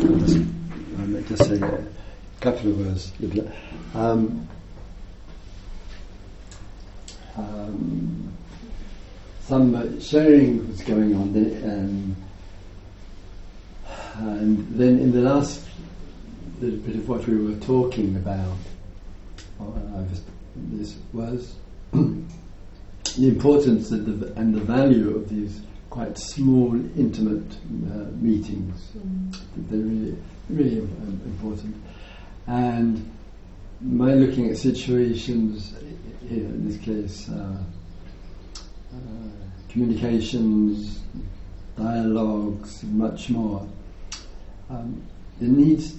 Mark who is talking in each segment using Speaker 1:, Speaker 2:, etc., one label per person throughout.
Speaker 1: um, just say a couple of words. Um, um, some uh, sharing was going on there, um, and then in the last little bit of what we were talking about, uh, this was the importance the, and the value of these quite small, intimate uh, meetings. Mm. They're really, really important. And by looking at situations, in this case, uh, uh, communications, dialogues, much more, um, it needs.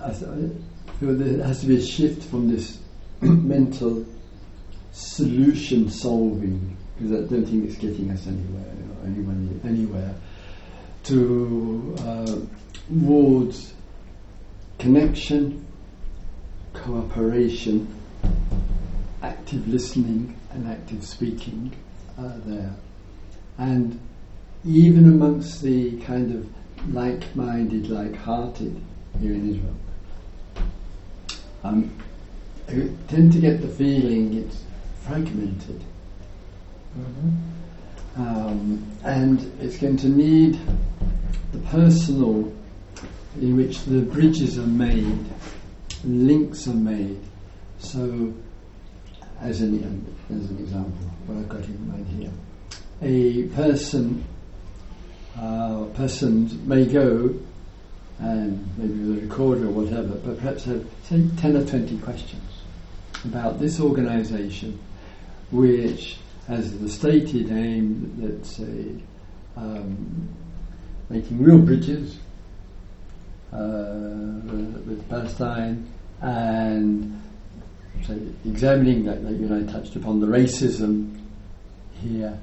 Speaker 1: I, feel there has to be a shift from this mental solution solving because I don't think it's getting us anywhere or anyone anywhere to uh, towards connection, cooperation, active listening, and active speaking uh, there, and even amongst the kind of like-minded, like-hearted here in Israel. Um, I tend to get the feeling it's fragmented. Mm-hmm. Um, and it's going to need the personal in which the bridges are made, links are made. So, as an, as an example, what I've got in mind here, a person, uh, may go and maybe with a recorder or whatever, but perhaps have, say, 10 or 20 questions about this organisation which has the stated aim, let's say, um, making real bridges uh, with Palestine and say, examining that, like you and I touched upon the racism here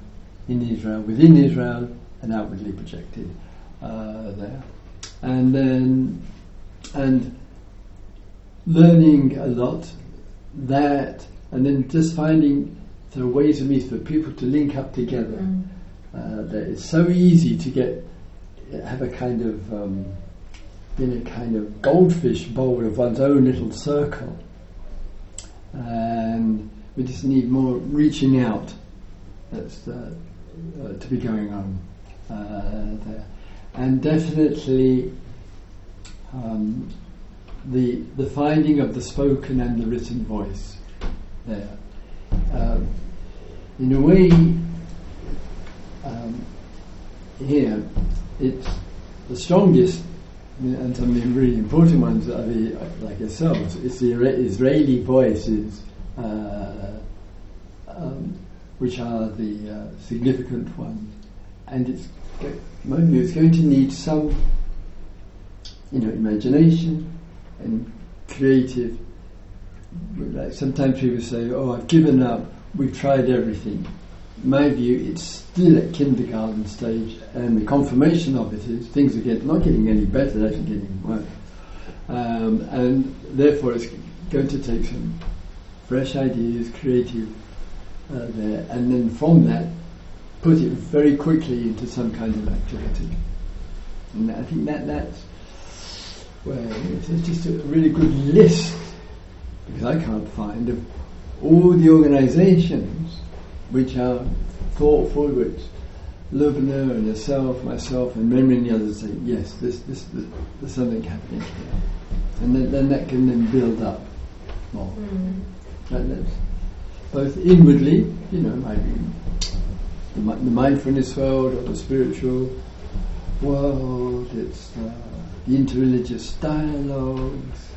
Speaker 1: in Israel, within Israel, and outwardly projected uh, there. And then and learning a lot that and then just finding there are ways and means for people to link up together mm. uh, that it's so easy to get have a kind of um, in a kind of goldfish bowl of one's own little circle and we just need more reaching out that's uh, uh, to be going on uh, there and definitely um, the the finding of the spoken and the written voice there. Uh, in a way, um, here it's the strongest and some of the really important ones are the like yourselves. It's the Israeli voices, uh, um, which are the uh, significant ones, and it's is going to need some, you know, imagination and creative. Like sometimes people say, "Oh, I've given up. We've tried everything." my view, it's still at kindergarten stage, and the confirmation of it is things are getting, not getting any better, they're actually getting worse. Um, and therefore, it's going to take some fresh ideas, creative uh, there, and then from that, put it very quickly into some kind of activity. And I think that that's well, it's just a really good list because I can't find of all the organisations which are thoughtful, which Lubna and yourself, myself, and many, many others say, yes, this, this, this, there's something happening here. And then, then that can then build up more. Mm. That, both inwardly, you know, maybe the, the mindfulness world or the spiritual world, it's uh, the interreligious dialogues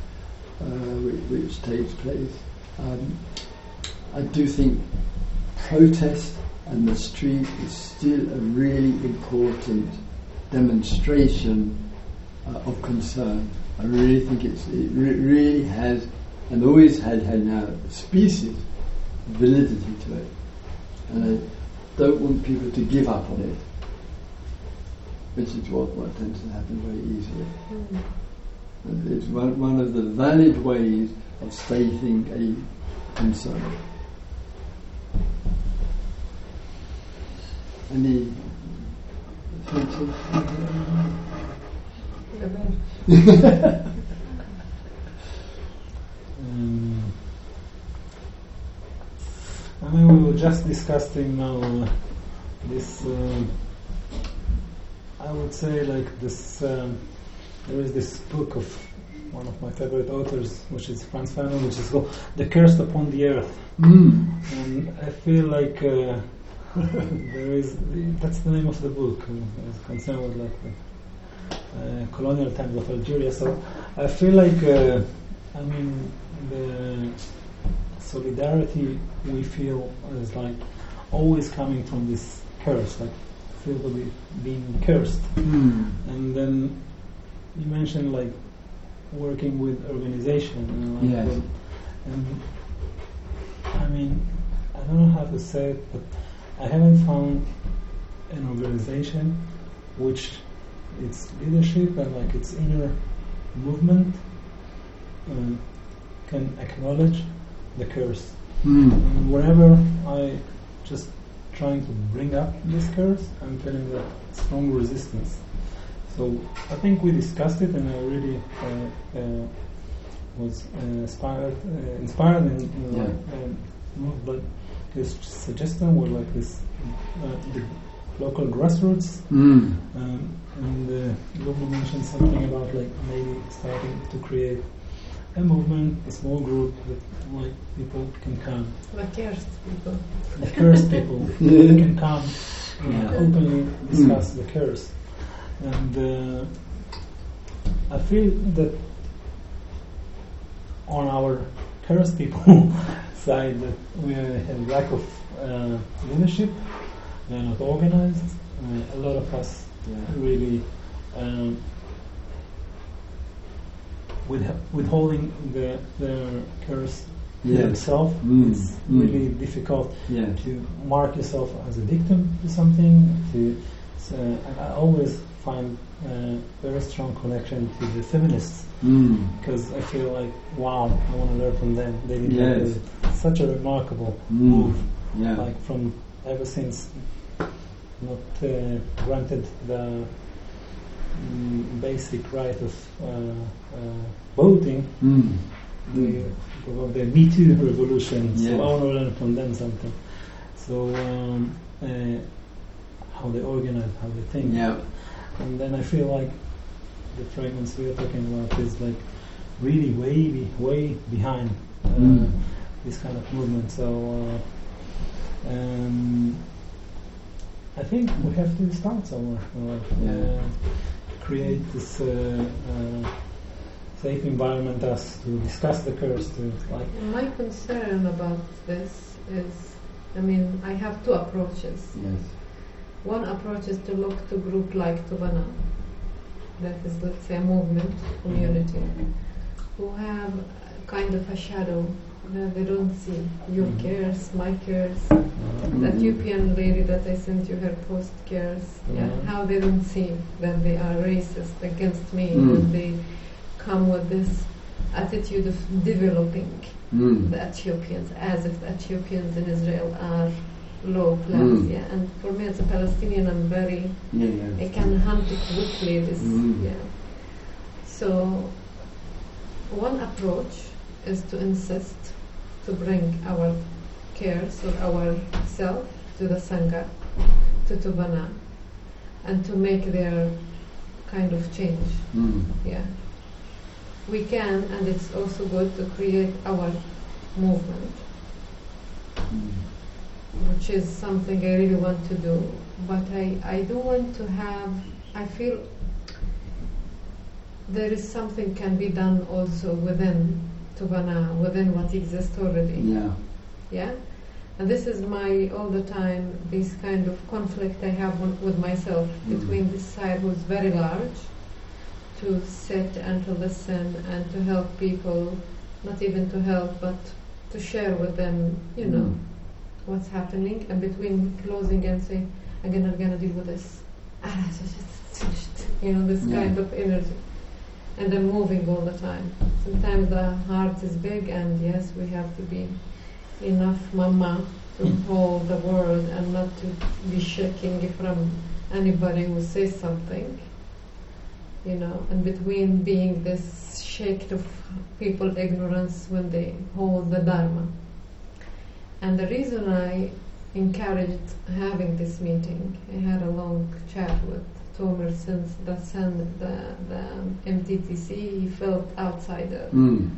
Speaker 1: which, which, takes place. Um, I do think protest and the street is still a really important demonstration uh, of concern. I really think it's, it re- really has and always had had now species validity to it. And I, don't want people to give up on it, which is what, what tends to happen very easily. Mm. It's one, one of the valid ways of stating a concern. Any
Speaker 2: um, I mean, we were just discussing now uh, this. Uh, I would say like this. Um, there is this book of one of my favorite authors, which is Frantz Fanon, which is called "The Curse Upon the Earth,"
Speaker 1: Mm.
Speaker 2: and I feel like uh, there is. That's the name of the book. uh, It's concerned with like the uh, colonial times of Algeria. So I feel like. Uh, I mean, the solidarity we feel is like always coming from this curse, like feel to be being cursed.
Speaker 1: Mm.
Speaker 2: And then you mentioned like working with organization. And, like,
Speaker 1: Yes.
Speaker 2: with- and I mean, I don't know how to say it, but I haven't found an organization which its leadership and like its inner movement uh, can acknowledge the curse.
Speaker 1: Mm.
Speaker 2: And whenever I just trying to bring up this curse, I'm feeling that strong resistance. So I think we discussed it, and I really uh, uh, was uh, inspired, uh, inspired and uh,
Speaker 1: Yeah.
Speaker 2: um, moved by his suggestion were like this uh, the local grassroots
Speaker 1: Mm.
Speaker 2: um, and uh, Lubna mentioned something about like maybe starting to create a movement, a small group that like people can come,
Speaker 3: the cursed people.
Speaker 2: the cursed people
Speaker 1: Yeah.
Speaker 2: can come uh,
Speaker 1: Yeah.
Speaker 2: openly discuss the curse, and uh, I feel that on our cursed people side that we have lack of uh, leadership, we are not organized. Uh, a lot of us really um, with, withholding the, the curse to
Speaker 1: Yes.
Speaker 2: themselves.
Speaker 1: Mm,
Speaker 2: It's
Speaker 1: mm.
Speaker 2: really difficult
Speaker 1: Yes.
Speaker 2: to mark yourself as a victim to something. To so, and I always find a very strong connection to the feminists
Speaker 1: Mm.
Speaker 2: because I feel like wow, I want to learn from them. They did
Speaker 1: Yes.
Speaker 2: a- such a remarkable
Speaker 1: Mm.
Speaker 2: move
Speaker 1: Yeah.
Speaker 2: like from ever since not uh, granted the mm, basic right of uh, uh, voting,
Speaker 1: Mm.
Speaker 2: the, the Me Too revolution.
Speaker 1: Yeah.
Speaker 2: So I want to learn from them something. So um, uh, how they organize, how they think,
Speaker 1: Yeah.
Speaker 2: And then I feel like the fragments we are talking about is like really way be, way behind uh,
Speaker 1: Mm.
Speaker 2: this kind of movement. So uh, um, I think we have to start somewhere. Uh,
Speaker 1: Yeah.
Speaker 2: uh, create this uh, uh, safe environment us to discuss the curse to like
Speaker 3: My concern about this is, I mean, I have two approaches.
Speaker 1: Yes.
Speaker 3: One approach is to look to group like Tovana, that is, let's say, a movement, community, who have kind of a shadow that they don't see. Your
Speaker 2: Mhm.
Speaker 3: cares, my cares,
Speaker 2: uh,
Speaker 3: that. Ethiopian lady that I sent you her post cares, yeah,
Speaker 2: Mhm.
Speaker 3: how they don't see that they are racist against me
Speaker 1: Mm.
Speaker 3: and they come with this attitude of developing
Speaker 1: Mm.
Speaker 3: the Ethiopians as if the Ethiopians in Israel are low class,
Speaker 1: Mm.
Speaker 3: yeah. And for me as a Palestinian, I'm very,
Speaker 1: Yeah. yeah.
Speaker 3: I can hunt quickly this,
Speaker 1: Mm.
Speaker 3: yeah. So one approach is to insist to bring our cares or our self to the Sangha, to Tovana, and to make their kind of change.
Speaker 1: Mm.
Speaker 3: Yeah. We can, and it's also good to create our movement,
Speaker 1: Mm.
Speaker 3: Which is something I really want to do. But I, I do want to have, I feel there is something can be done also within Tovana, within what exists already.
Speaker 1: Yeah.
Speaker 3: Yeah? And this is my, all the time, this kind of conflict I have with with myself
Speaker 1: Mhm.
Speaker 3: between this side who's very large to sit and to listen and to help people, not even to help, but to share with them, you know,
Speaker 1: Mm.
Speaker 3: What's happening, and between closing and saying, again, I'm gonna deal with this. Ah, it's just- it's finished. You know, this
Speaker 1: Yeah.
Speaker 3: kind of energy. And then moving all the time. Sometimes the heart is big, and yes, we have to be enough mama to hold the world and not to be shaking from anybody who says something. you know, and between being this shake of people ignorance when they hold the Dharma. And the reason I encouraged having this meeting, I had a long chat with Tomer since the, sen- the, the MTTC, he felt outsider.
Speaker 1: Mm.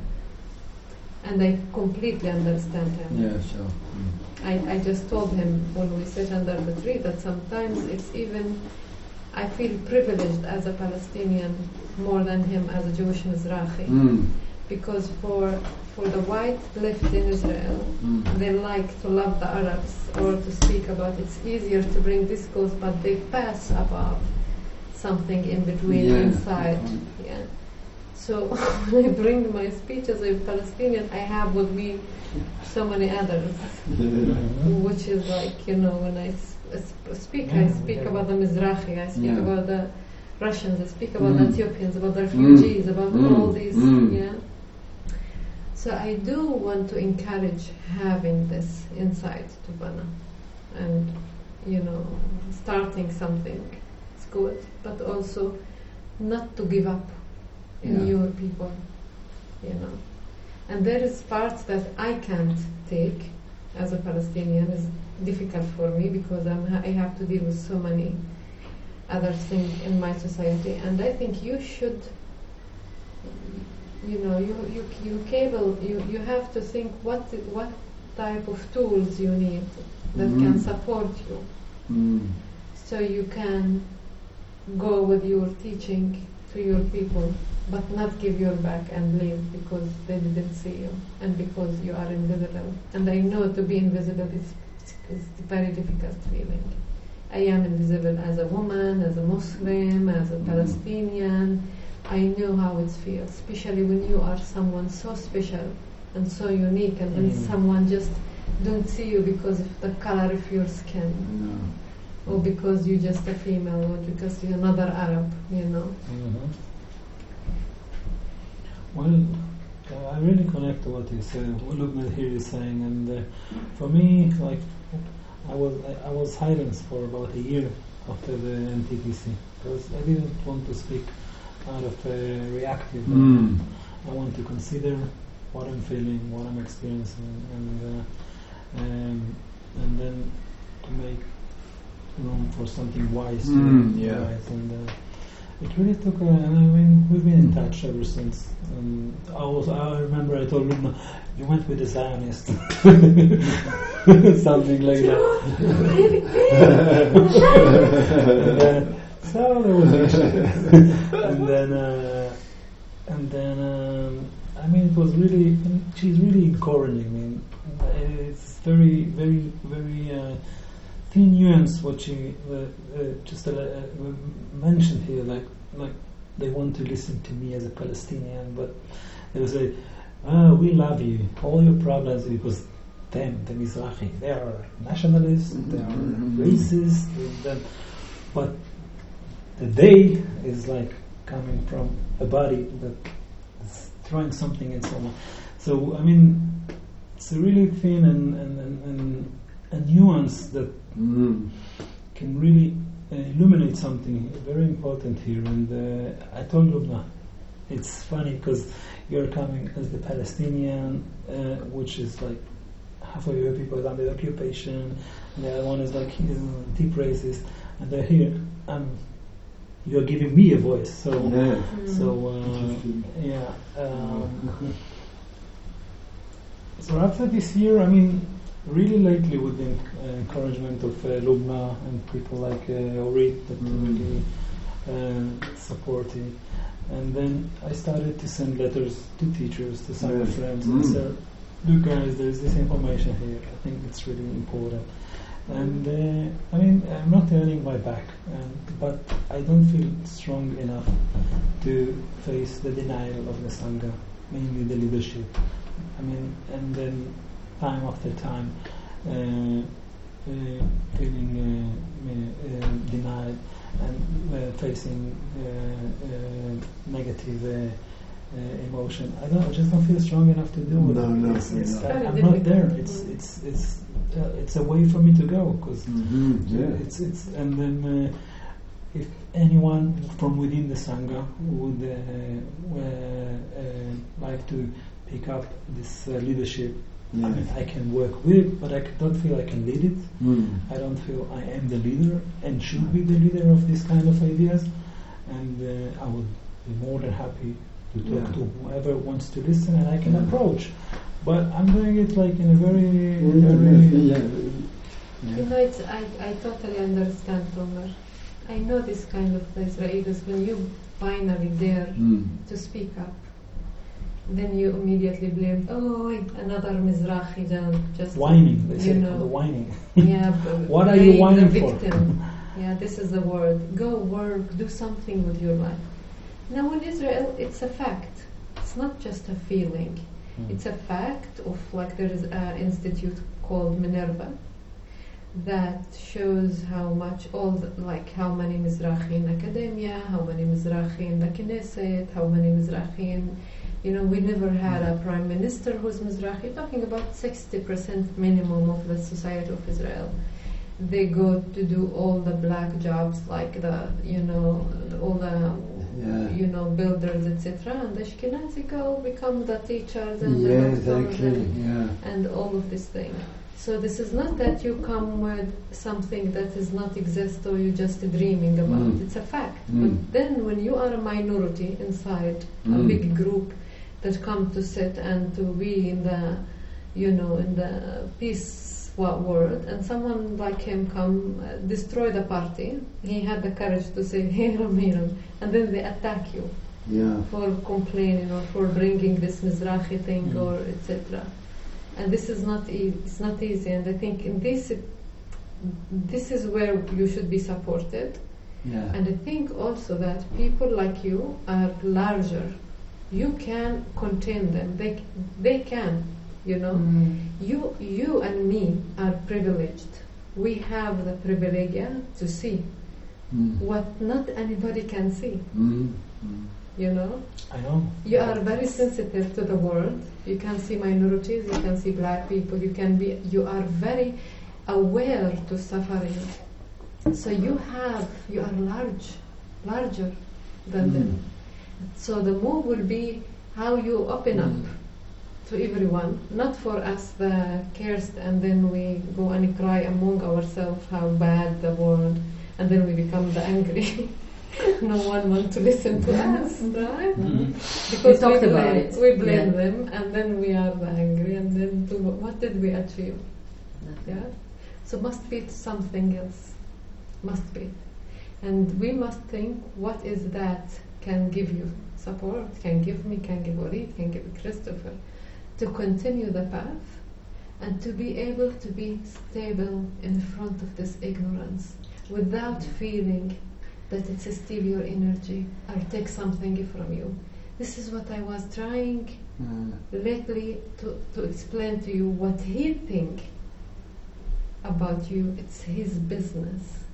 Speaker 3: And I completely understand him.
Speaker 1: Yeah, sure. Mm.
Speaker 3: I, I just told him when we sit under the tree that sometimes it's even, I feel privileged as a Palestinian more than him as a Jewish Mizrahi.
Speaker 1: Mm.
Speaker 3: Because for, for the white left in Israel,
Speaker 1: Mm.
Speaker 3: they like to love the Arabs or to speak about it's easier to bring discourse, but they pass above something in between
Speaker 1: Yeah.
Speaker 3: inside. Yeah. So when I bring my speech as a Palestinian, I have with me so many others, which is like you know when I s- s- speak, I speak
Speaker 2: yeah.
Speaker 3: about the Mizrahi, I speak
Speaker 1: Yeah.
Speaker 3: about the Russians, I speak about the
Speaker 1: Mm.
Speaker 3: Ethiopians, about the refugees, about
Speaker 1: Mm.
Speaker 3: all these.
Speaker 1: Mm.
Speaker 3: Yeah. So I do want to encourage having this insight to Bana, and you know, starting something is good, but also not to give up in
Speaker 1: Yeah.
Speaker 3: your people, you know. And there is parts that I can't take as a Palestinian. It's difficult for me because I'm ha- I have to deal with so many other things in my society, and I think you should you know, you, you, you cable, you, you have to think what, what type of tools you need that can
Speaker 1: Mhm.
Speaker 3: support you.
Speaker 1: Mm.
Speaker 3: So you can go with your teaching to your people, but not give your back and leave because they didn't see you and because you are invisible. And I know to be invisible is, is a very difficult feeling. I am invisible as a woman, as a Muslim, as a Palestinian. I know how it feels, especially when you are someone so special and so unique, and then
Speaker 2: Mm.
Speaker 3: someone just don't see you because of the color of your skin
Speaker 1: No.
Speaker 3: or because you're just a female, or because you're another Arab, you know.
Speaker 2: Mhm. Well, uh, I really connect to what you said, what Lubna here is saying, and uh, for me, like, I was I, I was silenced for about a year after the NTPC because I didn't want to speak out of uh, reactive.
Speaker 1: Mm.
Speaker 2: I want to consider what I'm feeling, what I'm experiencing, and uh, um, and then to make room for something wise.
Speaker 1: Mm, yeah.
Speaker 2: arise. And uh, it really took. Uh, and I mean, we've been in touch ever since. And I was. I remember I told Lubna, "You went with a Zionist," something like that. and then, so there was an issue. and then, uh, and then, um, I mean, it was really, she's really encouraging me. It's very, very, very uh, thin nuance what she uh, uh, just uh, uh, mentioned here, like, like they want to listen to me as a Palestinian, but they will say, oh, we love you, all your problems, because them, the Mizrahi, they are nationalists, they are
Speaker 1: Mhm.
Speaker 2: racist, and then, but the they is like coming from a body that is throwing something at someone. So I mean, it's a really thin and and, and, and a nuance that
Speaker 1: Mm.
Speaker 2: can really uh, illuminate something very important here. And uh, I told Lubna, it's funny because you're coming as the Palestinian, uh, which is like half of your people is under occupation, and the other one is like know, deep racist, and they're here. Um, you're giving me a voice, so
Speaker 1: Yeah.
Speaker 2: so uh, yeah. Um, so after this year, I mean, really lately with the uh, encouragement of uh, Lubna and people like uh, Orit that
Speaker 1: Mm.
Speaker 2: really uh, supported, and then I started to send letters to teachers, to some
Speaker 1: Yes.
Speaker 2: friends,
Speaker 1: Mm.
Speaker 2: and say, "Look, guys, there's this information here. I think it's really important." And uh, I mean, I'm not turning my back, um, but I don't feel strong enough to face the denial of the Sangha, mainly the leadership. I mean, and then time after time, uh, uh, feeling uh, uh, denied and uh, facing negative uh, uh, emotion. I don't. I just don't feel strong enough to do it.
Speaker 1: No, no,
Speaker 2: it's, it's,
Speaker 1: no.
Speaker 2: I,
Speaker 3: Very
Speaker 2: I'm not there. It's it's it's uh, it's a way for me to go because
Speaker 1: Mhm. Yeah.
Speaker 2: it's it's and then if anyone from within the Sangha would uh, uh, uh, like to pick up this uh, leadership, I mean, I can work with it, but I don't feel I can lead it.
Speaker 1: Mm.
Speaker 2: I don't feel I am the leader and should be the leader of this kind of ideas. And uh, I would be more than happy to talk
Speaker 1: Yeah.
Speaker 2: to whoever wants to listen and I can
Speaker 1: Yeah.
Speaker 2: approach. But I'm doing it like in a very,
Speaker 1: Yeah,
Speaker 2: very.
Speaker 1: yeah,
Speaker 3: You
Speaker 1: yeah.
Speaker 3: know, it's, I, I totally understand, Tomer. I know this kind of Israelis, when you finally dare
Speaker 1: Mm.
Speaker 3: to speak up, then you immediately blame, oh, another Mizrahi done just
Speaker 2: Whining, they
Speaker 3: you
Speaker 2: say it
Speaker 3: know.
Speaker 2: called whining.
Speaker 3: Yeah,
Speaker 2: What are you whining
Speaker 3: the
Speaker 2: for?
Speaker 3: yeah, this is the word. Go work, do something with your life. Now, in Israel, it's a fact. It's not just a feeling.
Speaker 2: Mm.
Speaker 3: It's a fact of like there is an institute called Minerva that shows how much all the, like how many Mizrahi in academia, how many Mizrahi in the Knesset, how many Mizrahi in you know we never had a prime minister who's Mizrahi. Talking about sixty percent minimum of the society of Israel. They go to do all the black jobs like the you know all the
Speaker 1: Yeah.
Speaker 3: you know builders etc. And the Ashkenazi go become the teachers and the
Speaker 1: Yeah,
Speaker 3: doctors
Speaker 1: exactly.
Speaker 3: and
Speaker 1: Yeah.
Speaker 3: and all of this thing. So this is not that you come with something that does not exist or you're just dreaming about.
Speaker 1: Mm.
Speaker 3: It's a fact.
Speaker 1: Mm.
Speaker 3: But then when you are a minority inside a
Speaker 1: Mm.
Speaker 3: big group that come to sit and to be in the, you know, in the peace wa- world, and someone like him come uh, destroy the party, he had the courage to say, Hiram, Hiram, and then they attack you
Speaker 1: Yeah.
Speaker 3: for complaining or for bringing this Mizrahi thing
Speaker 2: Mm.
Speaker 3: or etc. And this is not e- it's not easy. And I think in this this is where you should be supported.
Speaker 1: Yeah.
Speaker 3: And I think also that people like you are larger. You can contain them. They they can, you know. You you and me are privileged. We have the privilegia to see
Speaker 1: Mm.
Speaker 3: what not anybody can see.
Speaker 1: Mm. Mm.
Speaker 3: You know.
Speaker 2: I know.
Speaker 3: You are very sensitive to the world. You can see minorities, you can see black people, you can be you are very aware to suffering. So you have you are large, larger than them. So the move will be how you open up to everyone, not for us the cursed and then we go and cry among ourselves how bad the world and then we become the angry. no one wants to listen to us, right?
Speaker 2: Mhm.
Speaker 3: Because
Speaker 4: We talked
Speaker 3: blame,
Speaker 4: about it.
Speaker 3: We blame
Speaker 4: Yeah.
Speaker 3: them, and then we are the angry, and then to, what did we achieve? Yeah. So must be something else. Must be, and we must think what is that can give you support, can give me, can give Orit, can give Christopher, to continue the path, and to be able to be stable in front of this ignorance, without feeling that it's steal your energy or take something from you. This is what I was trying
Speaker 1: Uh,
Speaker 3: lately to, to explain to you what he think about you. It's his business.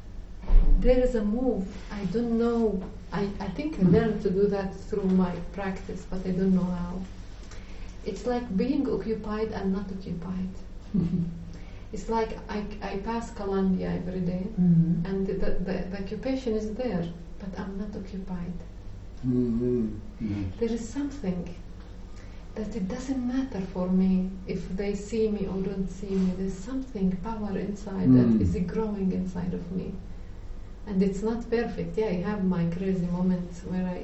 Speaker 3: There is a move. I don't know. I, I think I learned to do that through my practice, but I don't know how. It's like being occupied and not occupied. It's like I, I pass Qalandia every day,
Speaker 4: Mhm.
Speaker 3: and the, the, the, the occupation is there, but I'm not occupied.
Speaker 1: mm, mm, mm.
Speaker 3: There is something that it doesn't matter for me if they see me or don't see me. There's something power inside
Speaker 1: Mm.
Speaker 3: that is growing inside of me, and it's not perfect. Yeah, I have my crazy moments where I,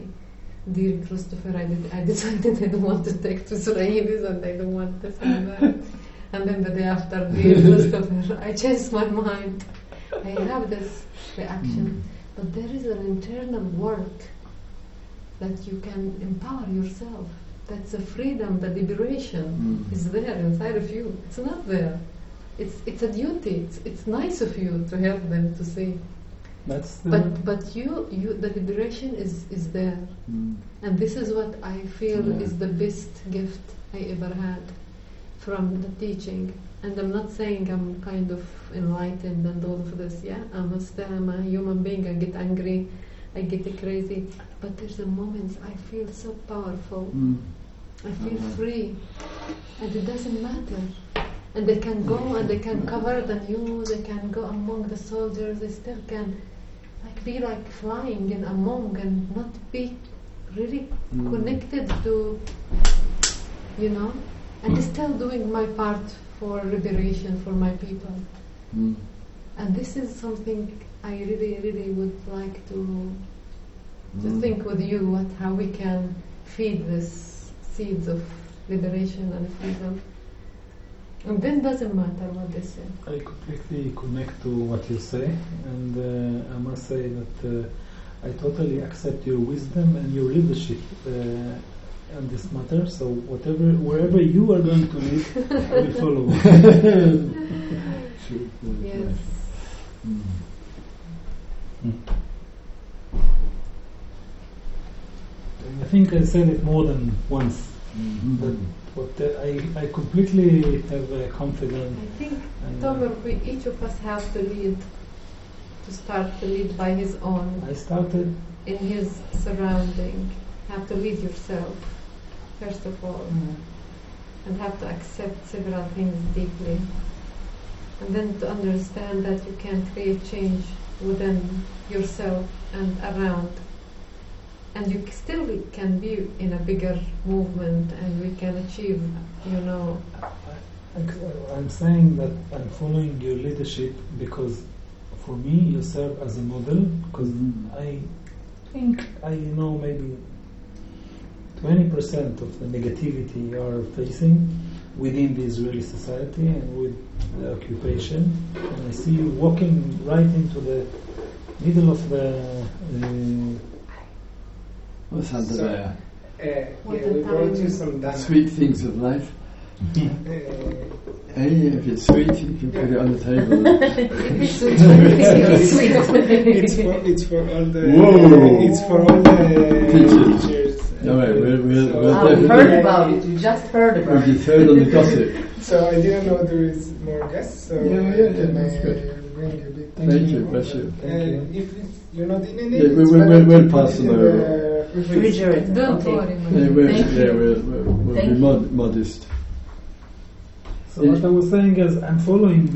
Speaker 3: dear Christopher, I did, I decided I don't want to take to Israelis and I don't want this and that. And then the day after, dear Christopher, I changed my mind. I have this reaction, but there is an internal work that you can empower yourself. That's the freedom, the liberation
Speaker 1: Mm.
Speaker 3: is there inside of you. It's not there. It's it's a duty. It's, it's nice of you to help them to see.
Speaker 2: That's the.
Speaker 3: But but you you the liberation is is there,
Speaker 1: Mm.
Speaker 3: and this is what I feel
Speaker 1: Yeah.
Speaker 3: is the best gift I ever had from the teaching. And I'm not saying I'm kind of enlightened and all of this. Yeah, I'm a still I'm a human being. I get angry, I get crazy, but there's a moments I feel so powerful.
Speaker 1: Mm.
Speaker 3: I feel
Speaker 1: Mhm.
Speaker 3: free, and it doesn't matter. And they can go and they can cover the news. They can go among the soldiers. They still can like be like flying in among and not be really
Speaker 1: Mm.
Speaker 3: connected to, you know, and still doing my part for liberation for my people.
Speaker 1: Mm.
Speaker 3: And this is something I really, really would like to to
Speaker 1: Mm.
Speaker 3: think with you what how we can feed this seeds of liberation and freedom. And then doesn't matter what they say.
Speaker 2: I completely connect to what you say, and uh, I must say that uh, I totally accept your wisdom and your leadership uh, on this matter. So whatever, wherever you are going to lead, I will follow.
Speaker 1: True.
Speaker 3: Yes.
Speaker 1: Mm.
Speaker 2: I think I said it more than once.
Speaker 1: Mhm.
Speaker 2: But uh, I, I completely have uh, confidence.
Speaker 3: I think
Speaker 2: uh,
Speaker 3: Tomer, we each of us have to lead to start to lead by his own
Speaker 2: I started
Speaker 3: in his surrounding. Have to lead yourself first of all. and have to accept several things deeply. And then to understand that you can create change within yourself and around. And you still can be in a bigger movement and we can achieve, you know,
Speaker 2: I'm saying that I'm following your leadership because for me you serve as a model because. I think I know maybe 20% of the negativity you are facing within the Israeli society and with the occupation and I see you walking right into the middle of the uh,
Speaker 1: What's under
Speaker 4: So-
Speaker 1: there?
Speaker 4: Uh, yeah, we brought
Speaker 3: time-
Speaker 4: you some dana.
Speaker 1: Sweet things of life. Hey, if it's sweet, you can put it on the table.
Speaker 3: it's
Speaker 4: it's for it's for all the
Speaker 1: Whoa.
Speaker 4: it's for all the
Speaker 1: Teachers.
Speaker 4: teachers.
Speaker 1: No, wait, we'll- we'll- we'll
Speaker 5: Ah, we
Speaker 1: definitely-
Speaker 5: heard about it. We just heard
Speaker 1: Would
Speaker 5: about
Speaker 1: you
Speaker 5: it.
Speaker 1: third on the gossip?
Speaker 4: So I didn't know there is more guests. So
Speaker 1: Yeah, yeah, yeah,
Speaker 4: can
Speaker 1: that's
Speaker 4: I
Speaker 1: good.
Speaker 4: bring you a bit.
Speaker 1: Thank you, bless you.
Speaker 4: Uh, if it's, you're not in it,
Speaker 1: Yeah,
Speaker 4: it's
Speaker 1: we- we-
Speaker 4: better
Speaker 1: we'll- we'll
Speaker 4: put
Speaker 1: pass them over.
Speaker 4: the refrigerator.
Speaker 5: Refrigerator.
Speaker 3: Don't
Speaker 5: Okay.
Speaker 3: worry,
Speaker 1: Yeah, we're,
Speaker 5: Thank
Speaker 1: yeah,
Speaker 5: you.
Speaker 1: we're, we're, we'll be mod- modest.
Speaker 2: So what I was saying is I'm following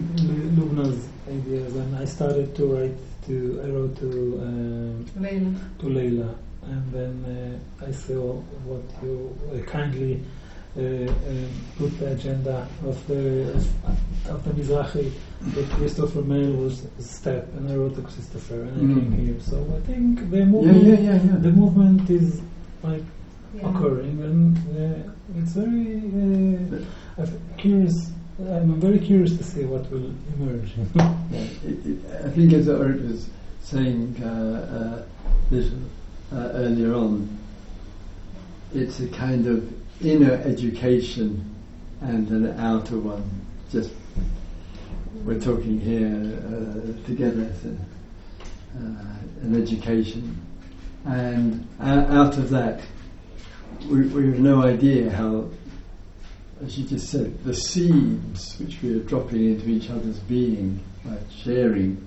Speaker 2: Lubna's ideas and I started to write to I wrote to um,
Speaker 3: Layla.
Speaker 2: to Leila and then uh, I saw what you uh, kindly uh, um, put the agenda of the of the Mizrahi that Christopher Mail was a step and I wrote to Christopher and I
Speaker 1: Mm.
Speaker 2: came here so I think the movement
Speaker 1: yeah, yeah, yeah.
Speaker 2: the movement is like
Speaker 3: Yeah.
Speaker 2: occurring and uh, it's very uh, I'm curious I'm very curious to see what will emerge
Speaker 1: Yeah, it, it, I think as Art was saying uh, uh, little uh, earlier on, it's a kind of inner education and an outer one. Just we're talking here uh, together, so, uh, an education, and out of that, we, we have no idea how as you just said, the seeds which we are dropping into each other's being by sharing,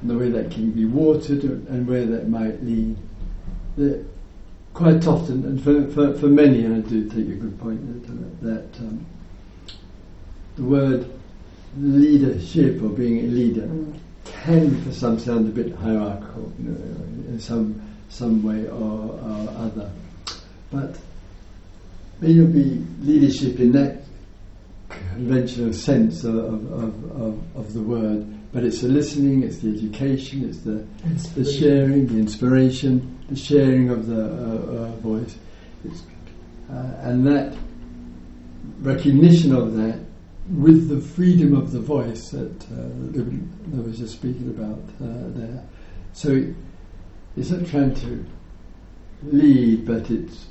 Speaker 1: and the way that can be watered and where that might lead. That quite often, and for, for, for many, and I do take a good point that, that um, the word leadership or being a leader can, for some, sound a bit hierarchical, you know, in some some way or, or other. But may not be leadership in that conventional sense of, of, of, of the word, but it's the listening, it's the education, it's the, the sharing, the inspiration, the sharing of the uh, uh, voice. It's, uh, and that recognition of that with the freedom of the voice that uh, I was just speaking about uh, there. So it's not trying to lead, but it's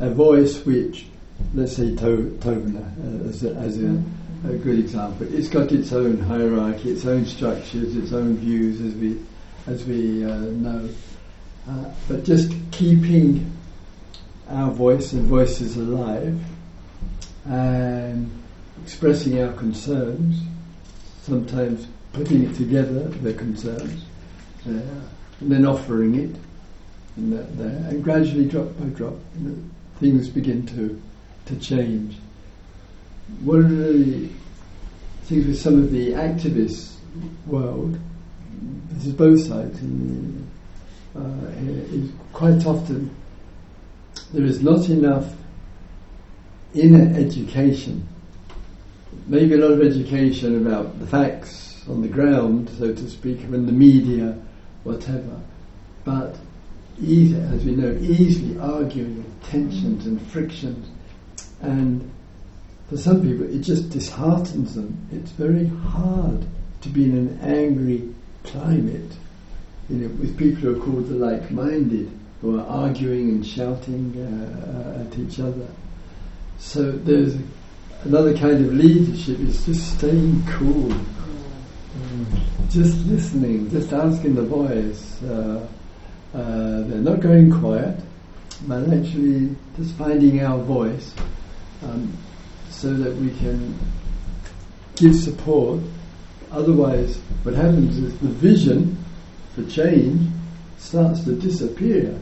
Speaker 1: a voice which, let's say, to- Tovana uh, as, a, as a, a good example. It's got its own hierarchy, its own structures, its own views, as we as we uh, know. Uh, but just keeping our voice and voices alive and expressing our concerns, sometimes putting it together, the concerns, uh, and then offering it, and, that, there, and gradually, drop by drop, you know, things begin to to change. One of the things with some of the activist world, this is both sides. In the, uh, is quite often there is not enough inner education. Maybe a lot of education about the facts on the ground, so to speak, in the media, whatever. But easy, as we know, easily arguing, with tensions and frictions, and for some people it just disheartens them. It's very hard to be in an angry climate, you know, with people who are called the like-minded, who are arguing and shouting uh, at each other. So there's another kind of leadership is just staying cool, just listening, just asking the voice. Uh, uh, they're not going quiet, but actually just finding our voice um, so that we can give support. Otherwise, what happens is the vision for change starts to disappear,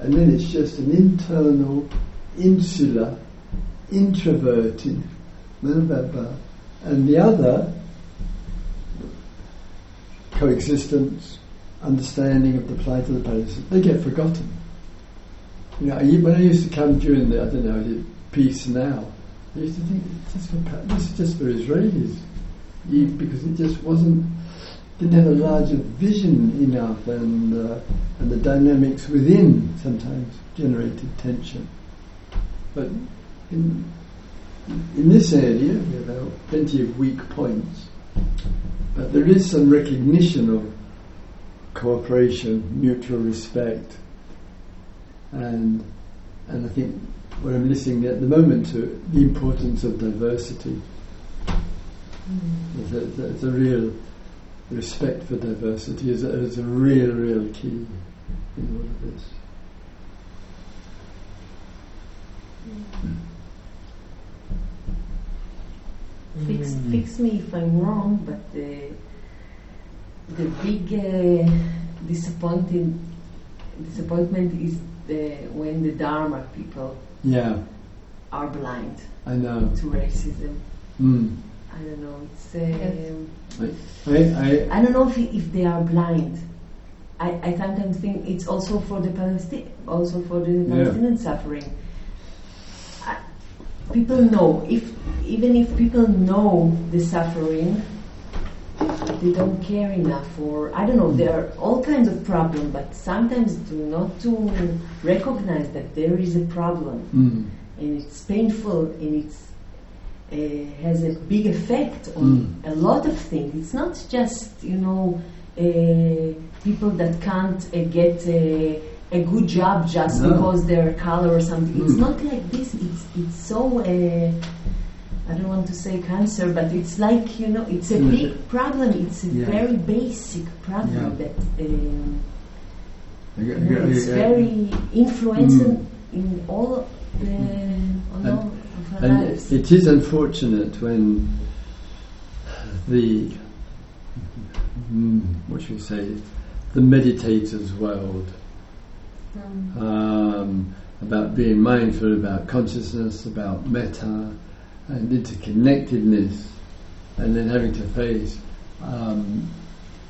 Speaker 1: and then it's just an internal, insular, introverted, and the other coexistence, understanding of the plight of the Palestinians, they get forgotten. You know, when I used to come during the, I don't know, peace now, I used to think this, is just for Israelis, because it just wasn't, didn't have a larger vision enough, and uh, and the dynamics within sometimes generated tension. But in in this area, we have plenty of weak points, but there is some recognition of cooperation, mutual respect, and and I think what I'm listening at the moment to the importance of diversity. Mm. There's, a, there's a real respect for diversity is a, is a real, real key in all of this.
Speaker 5: Mm. Fix, fix me if I'm wrong, but the the big uh, disappointing disappointment is the, when the Dharma people
Speaker 1: yeah
Speaker 5: are blind
Speaker 1: I know
Speaker 5: to racism.
Speaker 1: mm.
Speaker 5: I don't know. It's um,
Speaker 1: I, I,
Speaker 5: I don't know if if they are blind. I, I sometimes think it's also for the Palestine, also for the Palestinian suffering. People know if even if people know the suffering, they don't care enough or I don't know, there are all kinds of problems, but sometimes do not to recognize that there is a problem
Speaker 1: mm.
Speaker 5: and it's painful and it's uh, has a big effect on
Speaker 1: Mm.
Speaker 5: a lot of things. It's not just, you know, uh, people that can't uh, get a, good job just
Speaker 1: No.
Speaker 5: because they're color or something. It's
Speaker 1: Mm.
Speaker 5: not like this. It's it's so. Uh, I don't want to say cancer, but it's like you know, it's a
Speaker 1: Mm.
Speaker 5: big problem. It's a
Speaker 1: Yeah.
Speaker 5: very basic problem
Speaker 1: Yeah.
Speaker 5: that um,
Speaker 1: I,
Speaker 5: you know, it's very influential in all the on
Speaker 1: And-
Speaker 5: all of our lives.
Speaker 1: it is unfortunate when the, mm, what should we say, the meditators world
Speaker 3: Mm.
Speaker 1: Um, about being mindful about consciousness, about metta and interconnectedness, and then having to face. Um,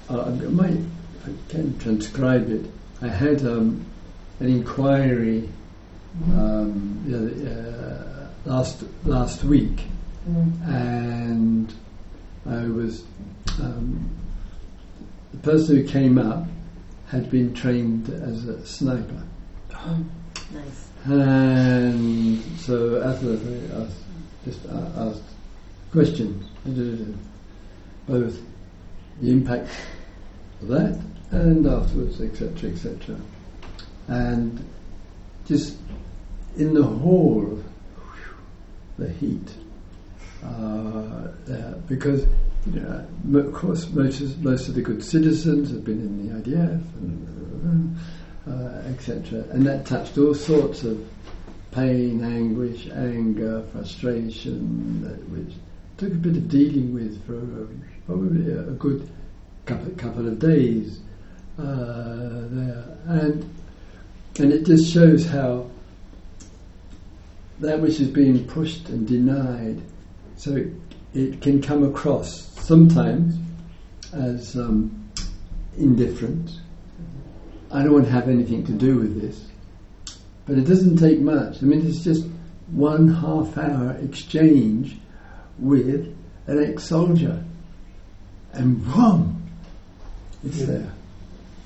Speaker 1: I, I might, if I can transcribe it, I had um, an inquiry um, uh, last last week,
Speaker 5: Mm.
Speaker 1: and I was um, the person who came up had been trained as a sniper,
Speaker 5: Mm. Nice.
Speaker 1: and so after that I asked, just uh, asked questions, both the impact of that and afterwards, etc., etc., and just in the hall, the heat. Uh, because mo- of course most of, most of the good citizens have been in the IDF and uh, etc. And that touched all sorts of pain, anguish, anger, frustration, which took a bit of dealing with for uh, probably a, a good couple, couple of days uh, there, and and it just shows how that which is being pushed and denied, so it, it can come across sometimes as um, indifference. I don't want to have anything to do with this. But it doesn't take much. I mean, it's just one half hour exchange with an ex soldier. And wham! It's
Speaker 2: Yeah.
Speaker 1: there.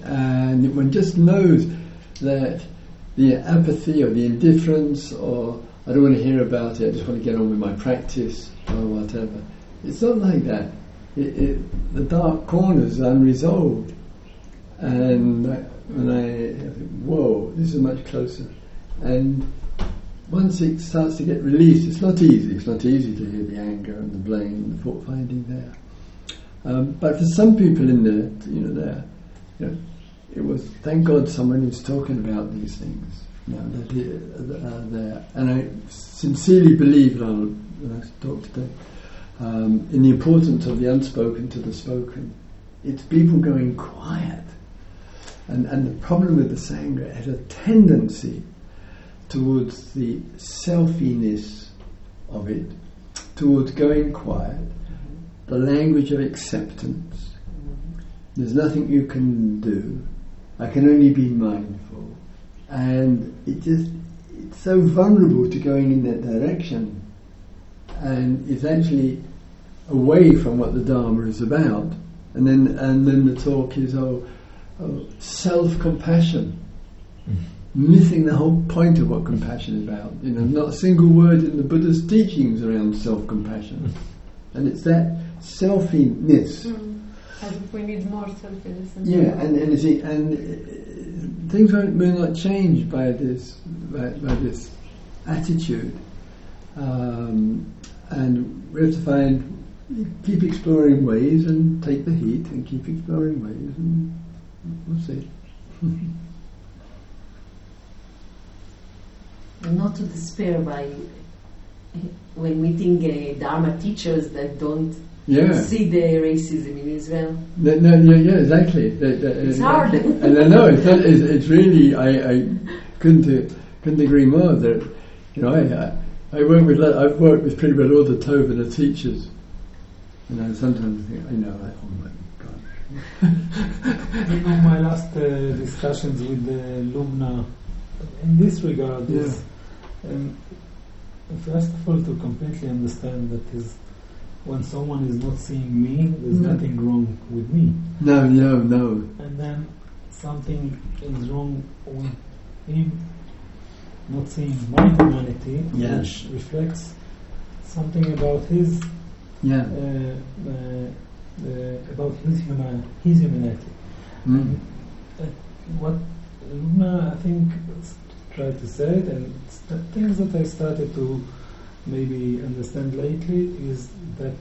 Speaker 1: And one just knows that the apathy or the indifference or I don't want to hear about it, I just want to get on with my practice or whatever. It's not like that. It, it, the dark corners are unresolved. And I, I think, whoa, this is much closer. And once it starts to get released, it's not easy. It's not easy to hear the anger and the blame and the fault finding there. Um, but for some people in there, you know, there, you know, it was thank God someone who's talking about these things. Know, that uh, there, and I sincerely believe, and I'll when I talk today, um, in the importance of the unspoken to the spoken. It's people going quiet, and and the problem with the sangha has a tendency towards the selfiness of it, towards going quiet, the language of acceptance. There's nothing you can do. I can only be mindful. And it just, it's so vulnerable to going in that direction. And it's actually away from what the Dharma is about. And then, and then the talk is, oh, oh self-compassion. Missing the whole point of what compassion is about. You know, not a single word in the Buddha's teachings around self-compassion. And it's that selfiness.
Speaker 3: As if we need more selfishness. and
Speaker 1: Yeah, and and, you see, and uh, things won't, will not change by this by, by this attitude, um, and we have to find keep exploring ways and take the heat and keep exploring ways and we'll see.
Speaker 5: Not to despair by when meeting uh, Dharma teachers that don't
Speaker 1: Yeah.
Speaker 5: see the racism in Israel.
Speaker 1: No, no, yeah, yeah, exactly.
Speaker 5: It's
Speaker 1: uh,
Speaker 5: hard.
Speaker 1: and I know it's, not- it's, it's really. I, I couldn't uh, couldn't agree more. That you know, I I, I work with I've worked with pretty well all the Tovana teachers, and I sometimes think I know, like, oh my god.
Speaker 2: You know, my last uh, discussions with uh, Lubna in this regard is um, first of all to completely understand that is when someone is not seeing me, there's
Speaker 1: Mm.
Speaker 2: nothing wrong with me,
Speaker 1: No, no, no.
Speaker 2: and then something is wrong with him not seeing my humanity,
Speaker 1: Yeah.
Speaker 2: which reflects something about his
Speaker 1: Yeah.
Speaker 2: uh, uh, uh, about his human his humanity.
Speaker 1: Mm.
Speaker 2: Uh, what Lubna, I think, s- tried to say it, and the things that I started to maybe understand lately is that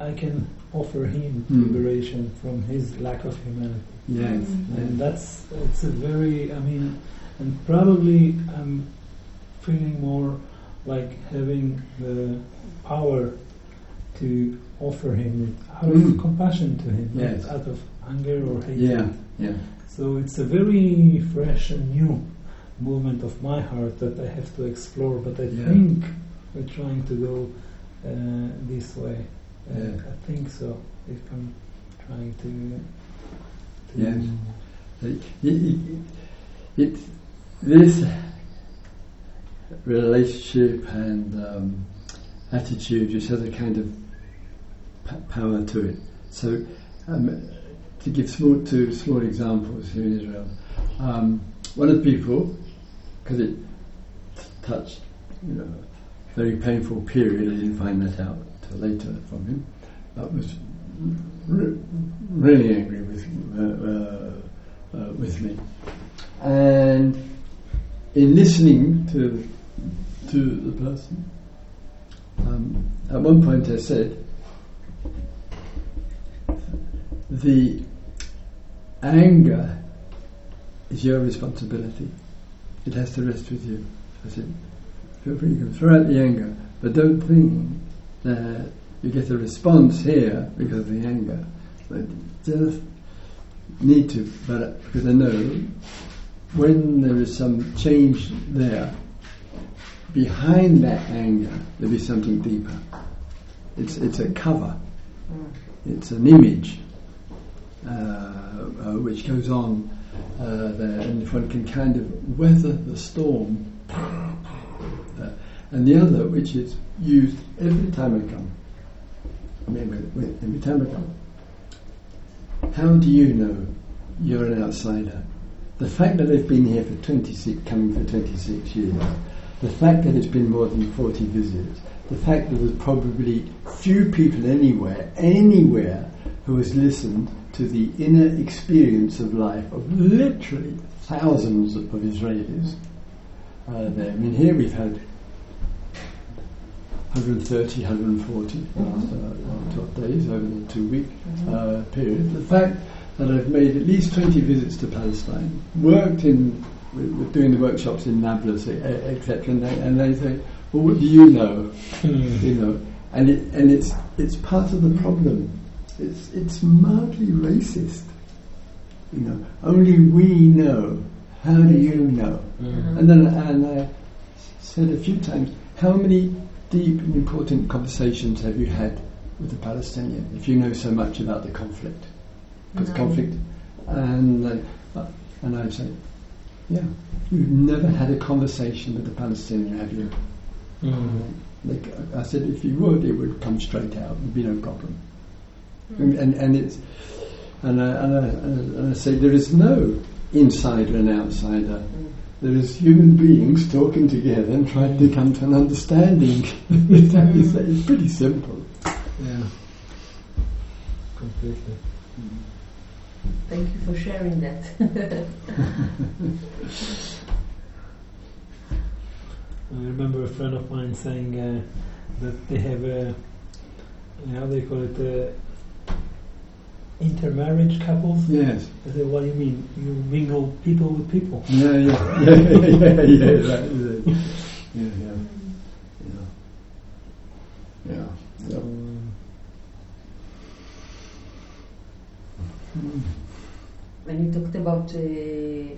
Speaker 2: I can offer him
Speaker 1: Mm.
Speaker 2: liberation from his lack of humanity,
Speaker 1: Yes.
Speaker 2: and that's it's a very, I mean, and probably I'm feeling more like having the power to offer him it out of
Speaker 1: Mm.
Speaker 2: compassion to him,
Speaker 1: Yes.
Speaker 2: not out of anger or hatred.
Speaker 1: Yeah. Yeah.
Speaker 2: So it's a very fresh and new movement of my heart that I have to explore. But I
Speaker 1: Yeah.
Speaker 2: think we're trying to go uh, this way. Uh,
Speaker 1: Yeah.
Speaker 2: I think so. If I'm trying to. to
Speaker 1: Yes. It, it, it, this relationship and um, attitude just has a kind of power to it. So, um, to give small two small examples here in Israel, um, one of the people, because it t- touched, you know, a very painful period. I didn't find that out till later from him. But was re- really angry with uh, uh, uh, with me, and in listening to to the person, um, at one point I said, "The anger is your responsibility. It has to rest with you." I said, "Feel free, you can throw out the anger, but don't think that you get a response here because of the anger. But just need to, but because I know when there is some change there, behind that anger there'll be something deeper. It's it's a cover. Mm. It's an image which goes on uh, there, and if one can kind of weather the storm, uh, and the other, which is used every time I come. I mean, with, with, every time I come. How do you know you're an outsider? The fact that I've been here for 26, coming for 26 years, the fact that it's been more than 40 visits, the fact that there's probably few people anywhere, anywhere, who has listened to the inner experience of life of literally thousands of Israelis uh, there. I mean, here we've had 130, 140 last, uh, 12 days over the two week uh, period. The fact that I've made at least 20 visits to Palestine, worked in, with, with doing the workshops in Nablus, etc., and, they, and they say, well, what do you know? you know, and it, and it's it's part of the problem. It's it's mildly racist. You know, only we know. How do you know? And then and I said a few times, how many deep and important conversations have you had with the Palestinian if you know so much about the conflict? Because
Speaker 5: Mhm.
Speaker 1: conflict, and uh, and I said, yeah, you've never had a conversation with the Palestinian, have you? Like I said, if you would, it would come straight out. There'd be no problem. And, and and it's and I, and, I, and I say there is no insider and outsider. There is human beings talking together and trying to come to an understanding. it's, it's, it's pretty simple.
Speaker 2: Yeah. Completely.
Speaker 5: Thank you for sharing that.
Speaker 2: I remember a friend of mine saying uh, that they have a how they call it uh, intermarriage couples.
Speaker 1: Yes.
Speaker 2: I said, what do you mean? You mingle people with people.
Speaker 1: Yeah, yeah, yeah, yeah, yeah, right, right. yeah, yeah, yeah, yeah.
Speaker 2: So,
Speaker 1: yeah.
Speaker 2: um,
Speaker 5: when you talked about uh,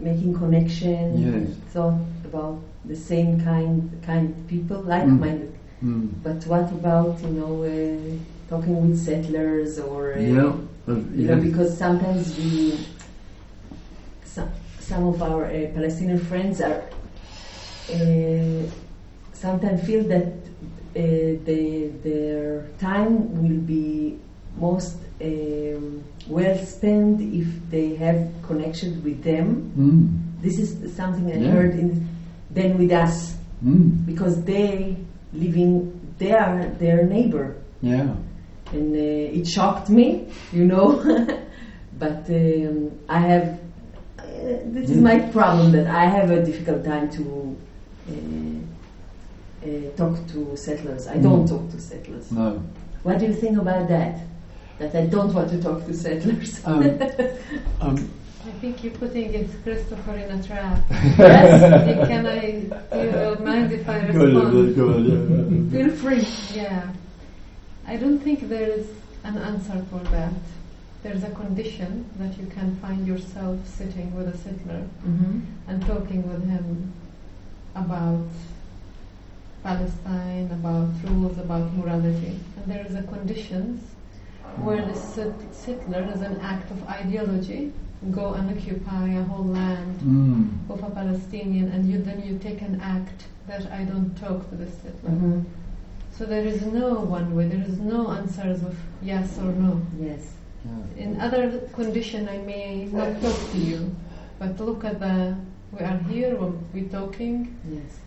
Speaker 5: making connection,
Speaker 1: Yes.
Speaker 5: thought about the same kind kind people, like-minded.
Speaker 1: Mm.
Speaker 5: But what about you know uh, talking with settlers or uh,
Speaker 1: Yeah. uh,
Speaker 5: you know because sometimes we some, some of our uh, Palestinian friends are uh, sometimes feel that uh, they, their time will be most um, well spent if they have connection with them.
Speaker 1: Mm.
Speaker 5: This is something I
Speaker 1: Yeah.
Speaker 5: heard in than with us
Speaker 1: Mm.
Speaker 5: because they living they are their neighbor
Speaker 1: Yeah.
Speaker 5: And uh, it shocked me, you know. but um, I have uh, this is
Speaker 1: Mm.
Speaker 5: my problem that I have a difficult time to uh, uh, talk to settlers. I don't
Speaker 1: Mm.
Speaker 5: talk to settlers.
Speaker 1: No.
Speaker 5: What do you think about that? That I don't want to talk to settlers.
Speaker 1: Um, um,
Speaker 3: I think you're putting it, Christopher, in a trap.
Speaker 5: Yes.
Speaker 3: Can I, do you mind if I
Speaker 1: go on,
Speaker 3: respond?
Speaker 1: go on, yeah.
Speaker 5: Feel free.
Speaker 3: Yeah. I don't think there is an answer for that. There's a condition that you can find yourself sitting with a settler
Speaker 5: Mm-hmm.
Speaker 3: and talking with him about Palestine, about rules, about morality. And there is a conditions where the set- settler, as an act of ideology, go and occupy a whole land
Speaker 1: Mm.
Speaker 3: of a Palestinian, and you then you take an act that I don't talk to the settler.
Speaker 5: Mm-hmm.
Speaker 3: So there is no one way. There is no answers of yes or no.
Speaker 5: Yes.
Speaker 1: Yeah.
Speaker 3: In other condition, I may not talk to you, but look at the. We are here. We're, we're talking.
Speaker 5: Yes.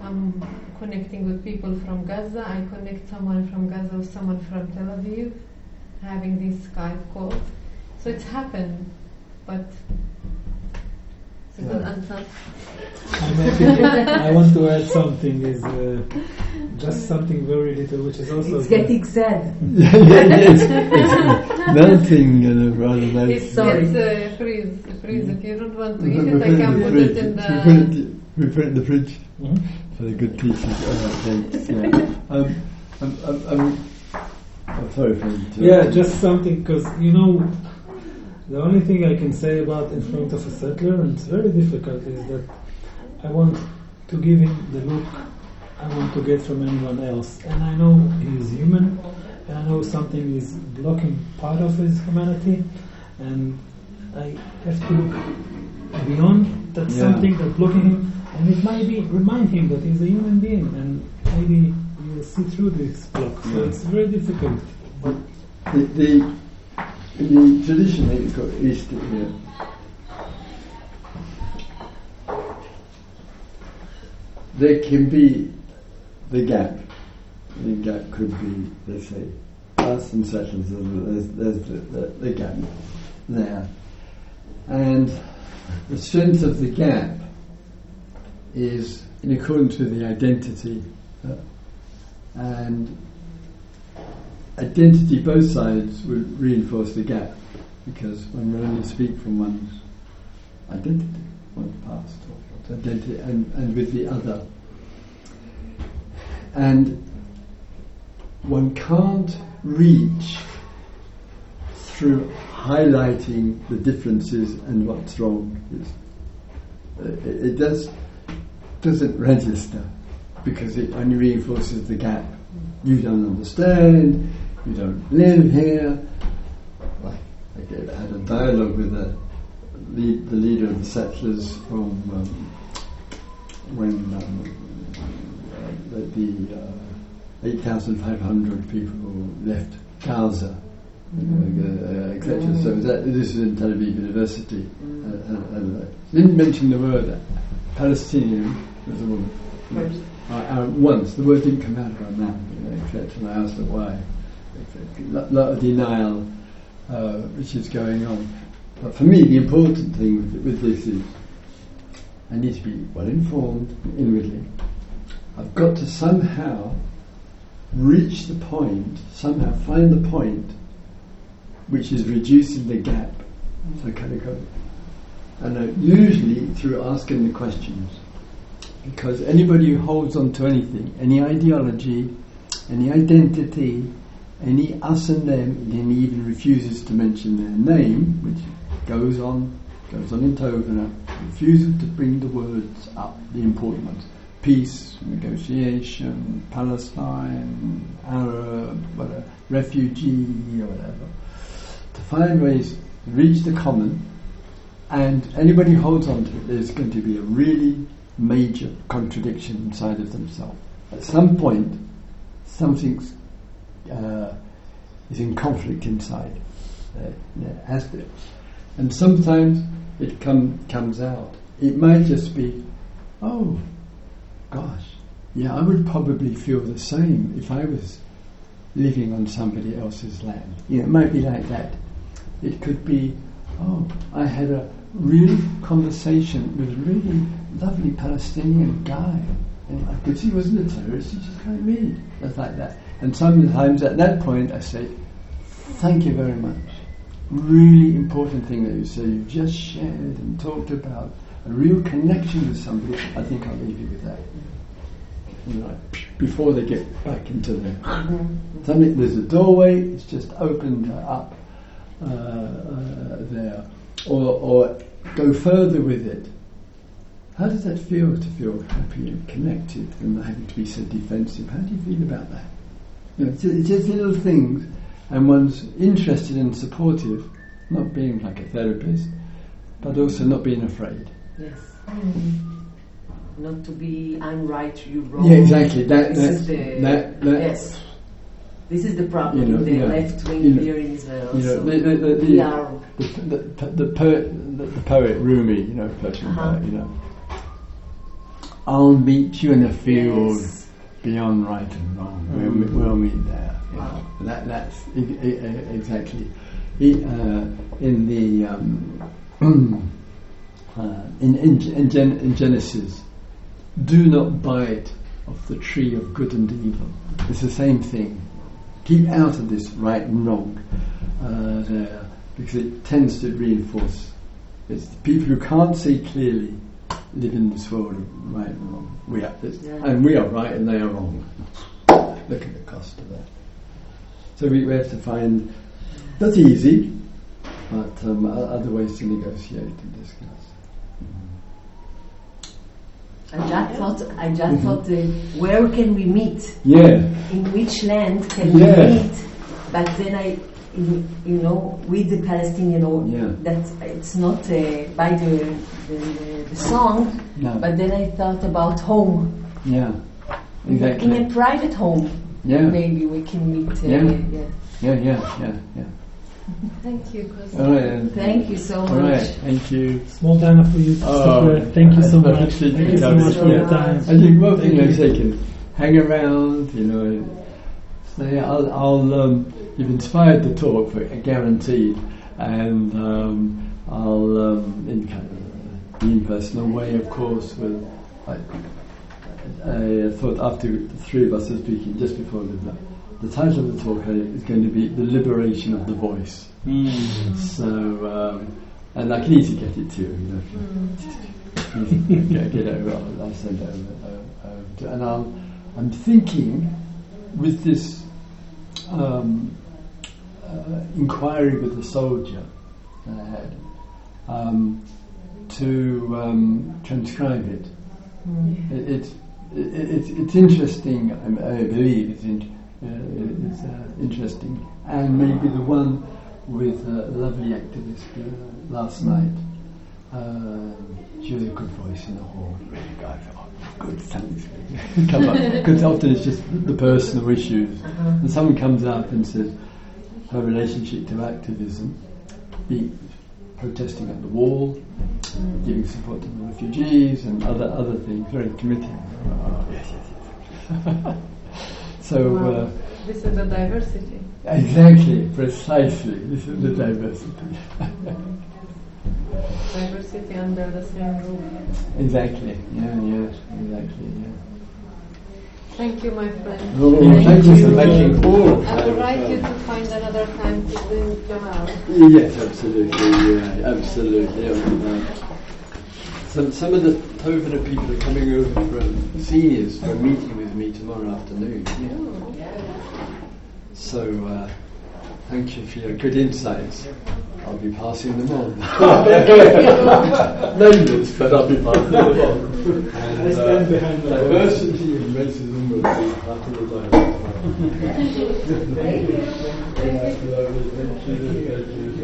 Speaker 3: I'm connecting with people from Gaza. I connect someone from Gaza with someone from Tel Aviv, having these Skype calls. So it's happened, but it's a good answer.
Speaker 2: I, I want to add something. Is uh, just something very little, which is also
Speaker 5: It's getting sad.
Speaker 1: yeah, yeah, yes. It's melting in a rather nice.
Speaker 3: It's,
Speaker 5: Sorry.
Speaker 3: it's uh, freeze. Freeze. If you don't want to
Speaker 1: We
Speaker 3: eat it, I can put
Speaker 1: fridge.
Speaker 3: it in
Speaker 1: We put it,
Speaker 3: the.
Speaker 1: we put it in the fridge
Speaker 2: Mhm.
Speaker 1: for the good teachers. Uh, thanks. Yeah. Um, um, um, um, oh, sorry for interrupting.
Speaker 2: Yeah, just something because you know the only thing I can say about in front of a settler, and it's very difficult, is that I want to give him the look I want to get from anyone else, and I know he is human, and I know something is blocking part of his humanity, and I have to look beyond that
Speaker 1: Yeah.
Speaker 2: something that's blocking him, and it might be remind him that he's a human being, and maybe you'll see through this block. So
Speaker 1: Yeah.
Speaker 2: it's very difficult. But
Speaker 1: The, the, in the tradition that you've got Easter here, there can be the gap. The gap could be, they say, us and settlers, there's, there's the, the, the gap there. And the strength of the gap is in accordance with the identity. and identity, both sides would reinforce the gap because one will only speak from one's identity, one's past, identity, and, and with the other. And one can't reach through highlighting the differences and what's wrong. It, it does doesn't register because it only reinforces the gap. You don't understand. You don't live here. Like I I had a dialogue with the lead, the leader of the settlers from um, when um, uh, the, uh, 8,500 people left Gaza, uh, etc. So that, this is in Tel Aviv University. Uh, uh, didn't mention the word Palestinian as a woman. Uh, uh, once the word didn't come out of my mouth, you know, etc. And I asked her why. A lot, lot of denial, uh, which is going on. But for me, the important thing with, with this is I need to be well informed inwardly. I've got to somehow reach the point, somehow find the point which is reducing the gap. So kind of go. And uh, usually through asking the questions. Because anybody who holds on to anything, any ideology, any identity, any us and them, even refuses to mention their name, which goes on, goes on in Tovana, refuses to bring the words up, the important ones. Peace, negotiation, Palestine, Arab, whatever, refugee, or whatever. To find ways to reach the common, and anybody who holds on to it, there's going to be a really major contradiction inside of themselves. At some point, something uh, is in conflict inside. Uh, has. And sometimes it come, comes out. It might just be, oh, gosh, yeah, I would probably feel the same if I was living on somebody else's land. Know, it might be like that. It could be, oh, I had a real conversation with a really lovely Palestinian guy. And I could see he wasn't a terrorist, he just like me. Just like that. And sometimes at that point I say, thank you very much. Really important thing that you say. You've just shared and talked about a real connection with somebody. I think I'll leave you with that. You know, before they get back into the something. There's a doorway. It's just opened up uh, uh, there, or, or go further with it. How does that feel to feel happy and connected and not having to be so defensive? How do you feel about that? You know, it's, it's just little things, and one's interested and supportive, not being like a therapist, but also not being afraid.
Speaker 5: Yes. Not to be I'm right, you wrong.
Speaker 1: Yeah, exactly. That,
Speaker 5: this
Speaker 1: that,
Speaker 5: is the
Speaker 1: that, that,
Speaker 5: yes. This is the problem
Speaker 1: You know,
Speaker 5: in the
Speaker 1: yeah.
Speaker 5: left wing
Speaker 1: You know,
Speaker 5: here in Israel.
Speaker 1: you know,
Speaker 5: so
Speaker 1: the- the- the- the-
Speaker 5: we are
Speaker 1: the, the, the, poet, the, the poet Rumi, you know, Persian
Speaker 5: Uh-huh.
Speaker 1: poet, you know. I'll meet you in a field
Speaker 5: yes.
Speaker 1: beyond right and wrong. We'll,
Speaker 2: Mm.
Speaker 1: meet- we'll meet there. you.
Speaker 5: Wow.
Speaker 1: That, that's e- e- exactly. He, uh, in the um, uh, in, in, in, Gen- in Genesis, do not bite of the tree of good and evil. It's the same thing. Keep out of this right and wrong uh, there because it tends to reinforce. It's the people who can't see clearly live in this world of right and wrong. We are,
Speaker 5: Yeah.
Speaker 1: and we are right and they are wrong. Look at the cost of that. So we, we have to find. That's easy, but um, other ways to negotiate and discuss.
Speaker 5: I just thought, I just thought, uh, where can we meet?
Speaker 1: Yeah,
Speaker 5: In which land can
Speaker 1: Yeah.
Speaker 5: we meet but then I, you you know, with the Palestinian, or
Speaker 1: Yeah.
Speaker 5: that it's not uh, by the, the, the, the song,
Speaker 1: No.
Speaker 5: but then I thought about home.
Speaker 1: Yeah. Exactly.
Speaker 5: In a private home,
Speaker 1: Yeah.
Speaker 5: maybe we can meet. Uh,
Speaker 1: Yeah.
Speaker 5: yeah.
Speaker 1: Yeah, yeah, yeah, yeah.
Speaker 3: Thank you, Chris.
Speaker 1: All right.
Speaker 5: Thank you so much.
Speaker 1: right. Thank you.
Speaker 2: Small dinner for you.
Speaker 1: Oh,
Speaker 2: Thank you so
Speaker 1: that's
Speaker 2: much. Thank you so much for your time.
Speaker 1: I think well,
Speaker 2: Thank
Speaker 1: you know,
Speaker 2: you.
Speaker 1: can hang around, you know. So yeah, I'll, I'll um, you've inspired the talk, for, guaranteed, and um, I'll um, in kind of the impersonal way, of course. With I, I thought after the three of us are speaking just before the, the title of the talk is going to be the liberation of the voice.
Speaker 2: Mm.
Speaker 1: So, um, and I can easily get it to you, you know. if get, get it over, I'll, send it over. Uh, over and I'll, I'm thinking with this um, uh, inquiry with the soldier that I had um, to um, transcribe it. It, it's it, it's it's interesting. um, I believe it's in, uh, it's uh, interesting, and maybe the one with a lovely activist uh, last night. Um, she has a good voice in the hall. Really, thought, oh, good, thanks. Come up because often it's just the personal issues, and someone comes up and says her relationship to activism, be protesting at the wall, giving support to the refugees and other other things, very committed. Oh, yes, yes, yes. So
Speaker 3: Wow.
Speaker 1: uh,
Speaker 3: This is the diversity.
Speaker 1: exactly, precisely, this is the diversity.
Speaker 3: Diversity under the same roof.
Speaker 1: exactly, yeah, yeah, exactly, yeah.
Speaker 3: Thank you, my friend.
Speaker 1: Oh,
Speaker 2: Thank
Speaker 1: thank you
Speaker 2: you.
Speaker 1: for making all.
Speaker 3: I will write you to find another time to bring Jamal.
Speaker 1: Yes, absolutely. Yeah, absolutely. Um, some some of the Tovana people are coming over from seniors for a meeting with me tomorrow afternoon. So uh, thank you for your good insights. I'll be passing them on. Nameless, but I'll be passing them on. And,
Speaker 2: I stand behind the
Speaker 1: diversity and racism will be part of the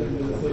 Speaker 1: dialogue.